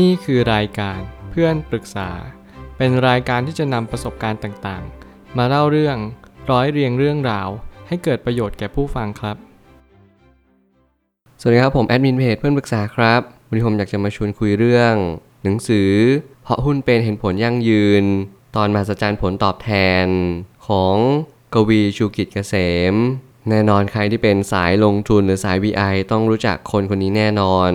นี่คือรายการเพื่อนปรึกษา เป็นรายการที่จะนำประสบการณ์ต่างๆ มาเล่าเรื่องร้อยเรียงเรื่องราว ให้เกิดประโยชน์แก่ผู้ฟังครับ สวัสดีครับผมแอดมินเพจเพื่อนปรึกษาครับ วันนี้ผมอยากจะมาชวนคุยเรื่อง หนังสือ เพราะหุ้นเป็นเห็นผลยั่งยืน ตอนมหัศจรรย์ผลตอบแทนของกวีชูกิจเกษม แน่นอนใครที่เป็นสายลงทุนหรือสาย VI ต้องรู้จักคนคนนี้แน่นอน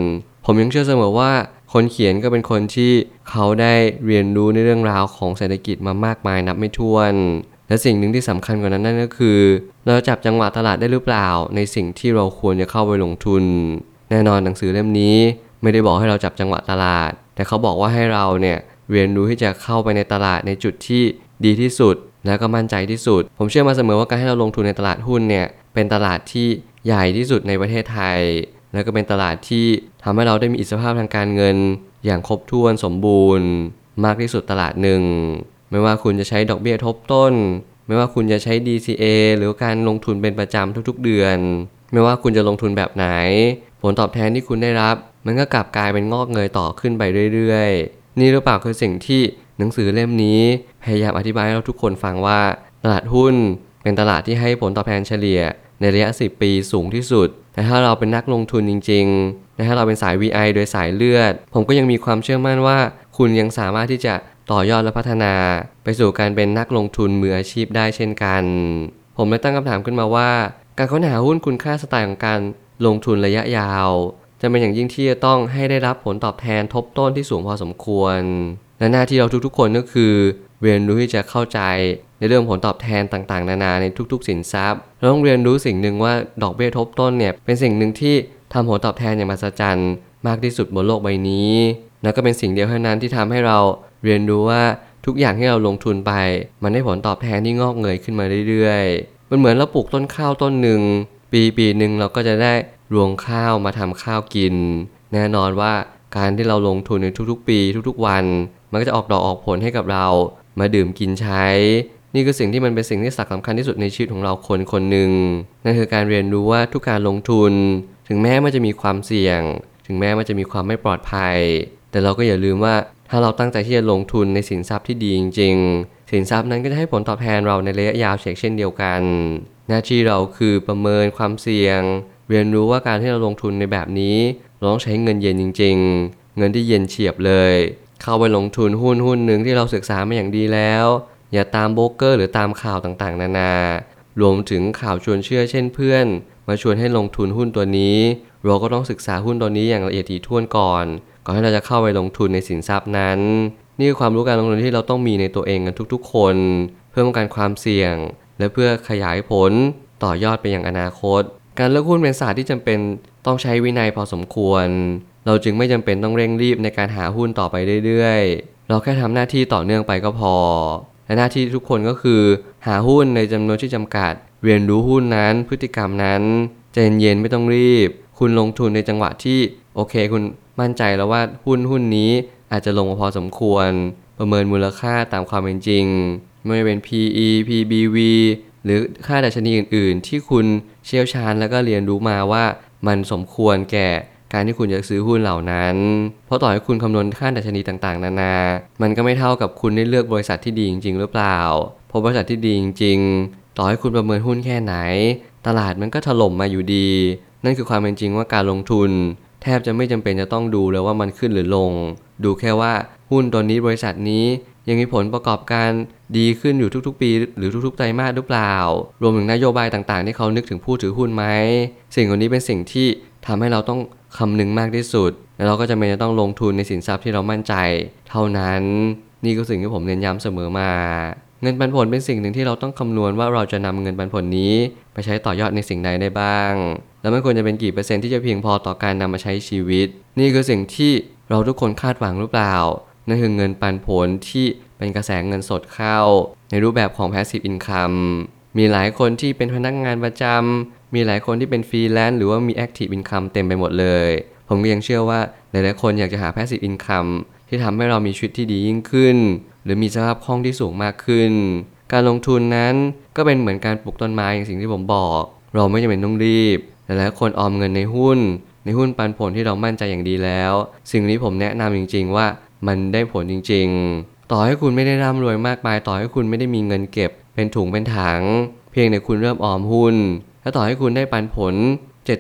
ผมยังเชื่อเสมอว่า คนเขียนก็เป็นคนที่เขาได้เรียนรู้ในเรื่องราวของเศรษฐกิจมามากมายนับไม่ถ้วน และสิ่งหนึ่งที่สำคัญกว่านั้นนั่นก็คือ เราจับจังหวะตลาดได้หรือเปล่า ในสิ่งที่เราควรจะเข้าไปลงทุน แน่นอนหนังสือเล่มนี้ ไม่ได้บอกให้เราจับจังหวะตลาด แต่เขาบอกว่าให้เราเนี่ยเรียนรู้ที่จะเข้าไปในตลาดในจุดที่ดีที่สุด แล้วก็มั่นใจที่สุด ผมเชื่อมาเสมอว่าการให้เราลงทุนในตลาดหุ้นเนี่ยเป็นตลาดที่ใหญ่ที่สุดในประเทศไทย แล้วก็เป็นตลาดที่ ทำให้เราได้มีอิสรภาพทางการเงิน อย่างครบถ้วนสมบูรณ์ มากที่สุดตลาดหนึ่ง ไม่ว่าคุณจะใช้ดอกเบี้ยทบต้น ไม่ว่าคุณจะใช้ DCA หรือการลงทุนเป็นประจำทุกๆเดือน ไม่ว่าคุณจะลงทุนแบบไหน ผลตอบแทนที่คุณได้รับ มันก็กลับกลายเป็นงอกเงยต่อขึ้นไปเรื่อยๆ นี่หรือเปล่าคือสิ่งที่หนังสือเล่มนี้ พยายามอธิบายให้เราทุกคนฟังว่าตลาดหุ้นเป็นตลาดที่ให้ผลตอบแทนเฉลี่ยในระยะ 10 ปีสูงที่สุด แต่ถ้าเราเป็นนักลงทุนจริง ๆ และถ้าเราเป็นสาย VI โดยสายเลือด ผมก็ยังมีความเชื่อมั่นว่า คุณยังสามารถที่จะต่อยอดและพัฒนา ไปสู่การเป็นนักลงทุนมืออาชีพได้เช่นกัน ผมเลยตั้งคำถามขึ้นมาว่า การค้นหาหุ้นคุณค่าสไตล์ของการลงทุนระยะยาวจะเป็นอย่างยิ่งที่จะต้องให้ได้รับผลตอบแทนทบต้นที่สูงพอสมควร และหน้าที่เราทุกๆ คนก็คือ เรียนรู้ที่จะเข้าใจในเรื่องผลตอบแทนต่างๆ นานาในทุกๆ สินทรัพย์เราต้องเรียนรู้สิ่งหนึ่งว่าดอกเบี้ยทบต้นเนี่ยเป็นสิ่งหนึ่งที่ ทำผลตอบแทนอย่างมหัศจรรย์มากที่สุดบนโลกใบนี้แล้วก็เป็นสิ่งเดียวเท่านั้นที่ทำให้เราเรียนรู้ว่าทุกอย่างที่เราลงทุนไป มันได้ผลตอบแทนที่งอกเงยขึ้นมาเรื่อยๆ มันเหมือนเราปลูกต้นข้าวต้นหนึ่ง ปีปีหนึ่งเราก็จะได้รวงข้าวมาทำข้าวกิน แน่นอนว่าการที่เราลงทุนในทุกๆ ปีทุกๆวัน มันก็จะออกดอกออกผลให้กับเรา มาดื่มกินใช้ นี่คือสิ่งที่มันเป็นสิ่งที่สำคัญที่สุดในชีวิตของเราคนคนหนึ่งนั่นคือการเรียนรู้ว่าทุกการลงทุน ถึงแม้มันจะมีความเสี่ยง ถึงแม้มันจะมีความไม่ปลอดภัย แต่เราก็อย่าลืมว่าถ้าเราตั้งใจที่จะลงทุนในสินทรัพย์ที่ดีจริง ๆ สินทรัพย์นั้นก็จะให้ผลตอบแทนเราในระยะยาวเช่นเดียวกัน หน้าที่เราคือประเมินความเสี่ยง เรียนรู้ว่าการที่เราลงทุนในแบบนี้เราต้องใช้เงินเย็นจริง ๆ เงินที่เย็นเฉียบเลย เข้าไปลงทุนหุ้นหุ้นหนึ่งที่เราศึกษามาอย่างดีแล้ว อย่าตามโบรกเกอร์หรือตามข่าวต่างๆ นานารวมถึงข่าวชวนเชื่อเช่นเพื่อน มาชวนให้ลงทุนหุ้นตัวนี้ เราก็ต้องศึกษาหุ้นตัวนี้อย่างละเอียดถี่ถ้วนก่อน ก่อนที่เราจะเข้าไปลงทุนในสินทรัพย์นั้น นี่คือความรู้การลงทุนที่เราต้องมีในตัวเองกันทุกๆ คน เพื่อป้องกันความเสี่ยง และเพื่อขยายผลต่อยอดไปอย่างอนาคต การเลือกหุ้นเป็นศาสตร์ที่จำเป็นต้องใช้วินัยพอสมควร เราจึงไม่จำเป็นต้องเร่งรีบในการหาหุ้นต่อไปเรื่อยๆ เราแค่ทำหน้าที่ต่อเนื่องไปก็พอ และหน้าที่ทุกคนก็คือ หาหุ้นในจำนวนที่จำกัด เรียนรู้หุ้นนั้น พฤติกรรมนั้นใจเย็นๆไม่ต้องรีบ คุณลงทุนในจังหวะที่โอเค คุณมั่นใจแล้วว่าหุ้นหุ้นนี้อาจจะลงมาพอสมควร ประเมินมูลค่าตามความเป็นจริง ไม่ว่าเป็น PE PBV หรือค่าดัชนีอื่น ๆ ที่คุณเชี่ยวชาญแล้วก็เรียนรู้มาว่ามันสมควรแก่ การที่คุณจะซื้อหุ้นเหล่านั้น เพราะต่อให้คุณคำนวณค่าดัชนีต่างๆ นานา มันก็ไม่เท่ากับคุณได้เลือกบริษัทที่ดีจริง ๆ หรือเปล่า เพราะบริษัทที่ดีจริง ๆ ต่อให้คุณประเมินหุ้นแค่ไหน ตลาดมันก็ถล่มมาอยู่ดี นั่นคือความเป็นจริงว่าการลงทุน แทบจะไม่จำเป็นจะต้องดูเลยว่ามันขึ้นหรือลง ดูแค่ว่าหุ้นตัวนี้บริษัทนี้ยังมีผลประกอบการดีขึ้นอยู่ทุกๆ ปี หรือทุกๆไตรมาสหรือเปล่า รวมถึงนโยบายต่างๆ ที่เขานึกถึงผู้ถือหุ้นไหม สิ่งเหล่านี้เป็นสิ่งที่ทำให้เราต้อง คำนึงมากที่สุด แล้วเราก็จะไม่ต้องลงทุนในสินทรัพย์ที่เรามั่นใจ เท่านั้นนี่ก็สิ่งที่ผมเน้นย้ำเสมอมา เงินปันผลเป็นสิ่งหนึ่งที่เราต้องคำนวณว่าเราจะนำเงินปันผลนี้ ไปใช้ต่อยอดในสิ่งใดได้บ้าง แล้วมันควรจะเป็นกี่เปอร์เซ็นต์ที่จะเพียงพอต่อการนำมาใช้ชีวิต นี่คือสิ่งที่เราทุกคนคาดหวังหรือเปล่านั่นคือเงินปันผลที่เป็นกระแสเงินสดเข้า ในรูปแบบของ passive income มีหลายคนที่เป็นพนักงานประจำมีหลายคนที่เป็นฟรีแลนซ์หรือว่ามี active income เต็มไปหมดเลย ผมก็ยังเชื่อว่าหลายๆคนอยากจะหา passive income ที่ทำให้เรามีชีวิตที่ดียิ่งขึ้น หรือมีสภาพคล่องที่สูงมากขึ้น การลงทุนนั้นก็เป็นเหมือนการปลูกต้นไม้อย่างสิ่งที่ผมบอก เราไม่จำเป็นต้องรีบหลายๆคนออมเงินในหุ้น ในหุ้นปันผลที่เรามั่นใจอย่างดีแล้ว สิ่งนี้ผมแนะนำจริง ๆ ว่ามันได้ผลจริง ๆ ต่อให้คุณไม่ได้ร่ำรวยมากมาย ต่อให้คุณไม่ได้มีเงินเก็บ เป็นถุงเป็นถัง เพียงแต่คุณเริ่มออมหุ้นและต่อให้คุณได้ปันผล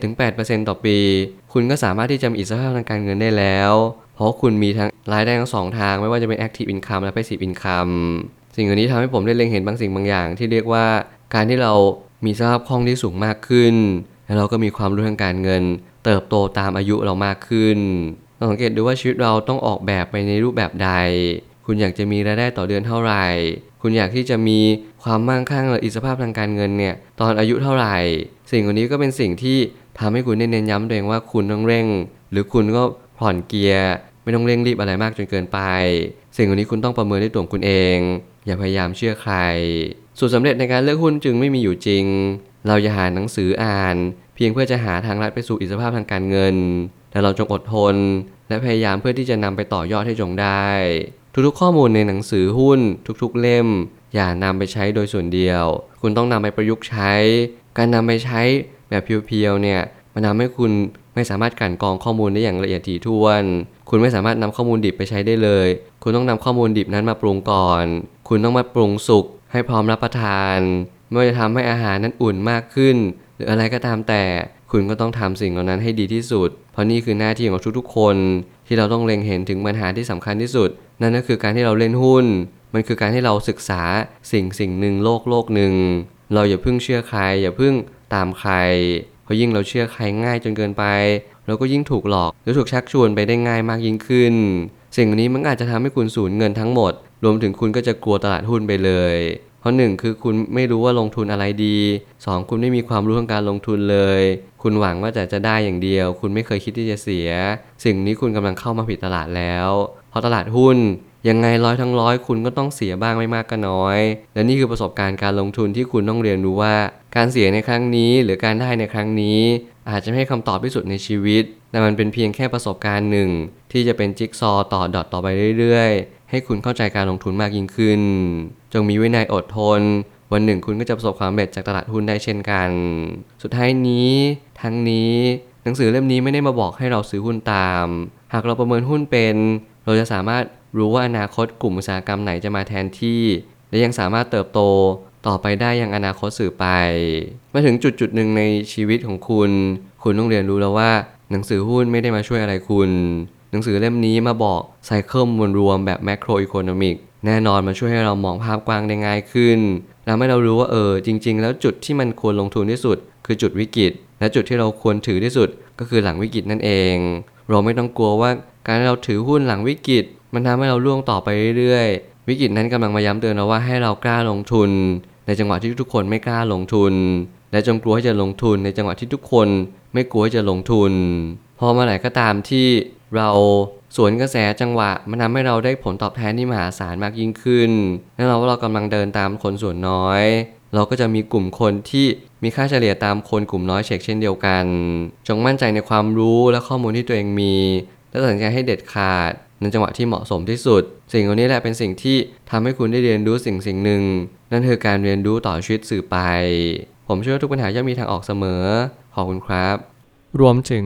7-8%ต่อปี คุณก็สามารถที่จะมีอิสรภาพทางการเงินได้แล้ว เพราะคุณมีทั้งรายได้ทั้งสองทาง ไม่ว่าจะเป็น active income และ passive income สิ่งเหล่านี้ทำให้ผมได้เล็งเห็นบางสิ่งบางอย่าง ที่เรียกว่าการที่เรามีสภาพคล่องที่สูงมากขึ้น และเราก็มีความรู้ทางการเงิน เติบโตตามอายุเรามากขึ้นลองสังเกตดูว่าชีวิตเราต้องออกแบบไปในรูปแบบใด คุณอยากจะมีรายได้ต่อเดือนเท่าไหร่ คุณอยากที่จะมีความมั่งคั่งและอิสรภาพทางการเงินเนี่ยตอนอายุเท่าไหร่ สิ่งเหล่านี้ก็เป็นสิ่งที่ทำให้คุณได้เน้นย้ำตัวเองว่าคุณต้องเร่ง หรือคุณก็ผ่อนเกียร์ ไม่ต้องเร่งรีบอะไรมากจนเกินไป สิ่งเหล่านี้คุณต้องประเมินด้วยตัวคุณเอง อย่าพยายามเชื่อใครสูตรสำเร็จในการเลือกหุ้นจึงไม่มีอยู่จริง เราอย่าหาหนังสืออ่าน เพียงเพื่อจะหาทางลัดไปสู่อิสรภาพทางการเงิน แต่เราจงอดทน และพยายามเพื่อที่จะนำไปต่อยอดให้จงได้ ทุกๆ ข้อมูลในหนังสือหุ้นทุกๆ เล่ม อย่านำไปใช้โดยส่วนเดียว คุณต้องนำไปประยุกต์ใช้ การนำไปใช้แบบเพียวๆเนี่ยมันทำให้คุณไม่สามารถกันกรองข้อมูลได้อย่างละเอียดถี่ถ้วน คุณไม่สามารถนำข้อมูลดิบไปใช้ได้เลย คุณต้องนำข้อมูลดิบนั้นมาปรุงก่อน คุณต้องมาปรุงสุกให้พร้อมรับประทาน ไม่ว่าจะทำให้อาหารนั้นอุ่นมากขึ้น หรืออะไรก็ตามแต่ คุณก็ต้องทำสิ่งเหล่านั้นให้ดีที่สุด เพราะนี่คือหน้าที่ของทุกๆคน ที่เราต้องเล็งเห็นถึงปัญหาที่สำคัญที่สุด นั่นก็คือการที่เราเล่นหุ้น มันคือการที่เราศึกษาสิ่งสิ่งหนึ่งโลกโลกหนึ่ง เราอย่าเพิ่งเชื่อใคร อย่าเพิ่งตามใคร เพราะยิ่งเราเชื่อใครง่ายจนเกินไป เราก็ยิ่งถูกหลอกหรือถูกชักชวนไปได้ง่ายมากยิ่งขึ้น สิ่งนี้มันอาจจะทำให้คุณสูญเงินทั้งหมด รวมถึงคุณก็จะกลัวตลาดหุ้นไปเลย เพราะหนึ่งคือคุณไม่รู้ว่าลงทุนอะไรดีสองคุณไม่มีความรู้ทางการลงทุนเลย คุณหวังว่าจะจะได้อย่างเดียว คุณไม่เคยคิดที่จะเสีย สิ่งนี้คุณกำลังเข้ามาผิดตลาดแล้วเพราะตลาดหุ้นยังไงร้อยทั้งร้อยคุณก็ต้องเสียบ้างไม่มากก็น้อย และนี่คือประสบการณ์การลงทุนที่คุณต้องเรียนรู้ว่า การเสียในครั้งนี้หรือการได้ในครั้งนี้ อาจจะไม่ใช่คำตอบที่สุดในชีวิต แต่มันเป็นเพียงแค่ประสบการณ์หนึ่ง ที่จะเป็นจิ๊กซอว์ต่อดอทต่อไปเรื่อยๆ ให้คุณเข้าใจการลงทุนมากยิ่งขึ้น จงมีวินัยอดทน วันหนึ่งคุณก็จะประสบความสำเร็จจากตลาดหุ้นได้เช่นกัน สุดท้ายนี้ทั้งนี้หนังสือเล่มนี้ไม่ได้มาบอกให้เราซื้อหุ้นตาม หากเราประเมินหุ้นเป็น เราจะสามารถรู้ว่าอนาคตกลุ่มอุตสาหกรรมไหนจะมาแทนที่ และยังสามารถเติบโตต่อไปได้อย่างอนาคตสื่อไปมาถึงจุดจุดหนึ่งในชีวิตของคุณ คุณต้องเรียนรู้แล้วว่า หนังสือหุ้นไม่ได้มาช่วยอะไรคุณ หนังสือเล่มนี้มาบอกไซเคิลมวลรวมแบบแมกโรอีโคโนมิกแน่นอนมาช่วยให้เรามองภาพกว้างได้ง่ายขึ้นทำให้เรารู้ว่าเออจริง ๆ แล้วจุดที่มันควรลงทุนที่สุด คือจุดวิกฤต และจุดที่เราควรถือที่สุด ก็คือหลังวิกฤตนั่นเอง เราไม่ต้องกลัวว่าการที่เราถือหุ้นหลังวิกฤต มันทำให้เราล่วงต่อไปเรื่อยๆ วิกฤตนั้นกำลังมาย้ำเตือนเราว่าให้เรากล้าลงทุน ในจังหวะที่ทุกคนไม่กล้าลงทุน และจงกลัวที่จะลงทุนในจังหวะที่ทุกคนไม่กลัวที่จะลงทุน พอเมื่อไหร่ก็ตามที่ เราสวนกระแสจังหวะ มันทำให้เราได้ผลตอบแทนที่มหาศาลมากยิ่งขึ้นแน่นอนว่าเรากำลังเดินตามคนส่วนน้อย เราก็จะมีกลุ่มคนที่มีค่าเฉลี่ยตามคนกลุ่มน้อยเช็คเช่นเดียวกัน จงมั่นใจในความรู้และข้อมูลที่ตัวเองมี และตัดสินใจให้เด็ดขาดในจังหวะที่เหมาะสมที่สุด สิ่งเหล่านี้แหละเป็นสิ่งที่ทำให้คุณได้เรียนรู้สิ่งสิ่งหนึ่ง นั่นคือการเรียนรู้ต่อชีวิตสื่อไป ผมเชื่อว่าทุกปัญหาย่อมมีทางออกเสมอ ขอบคุณครับ รวมถึง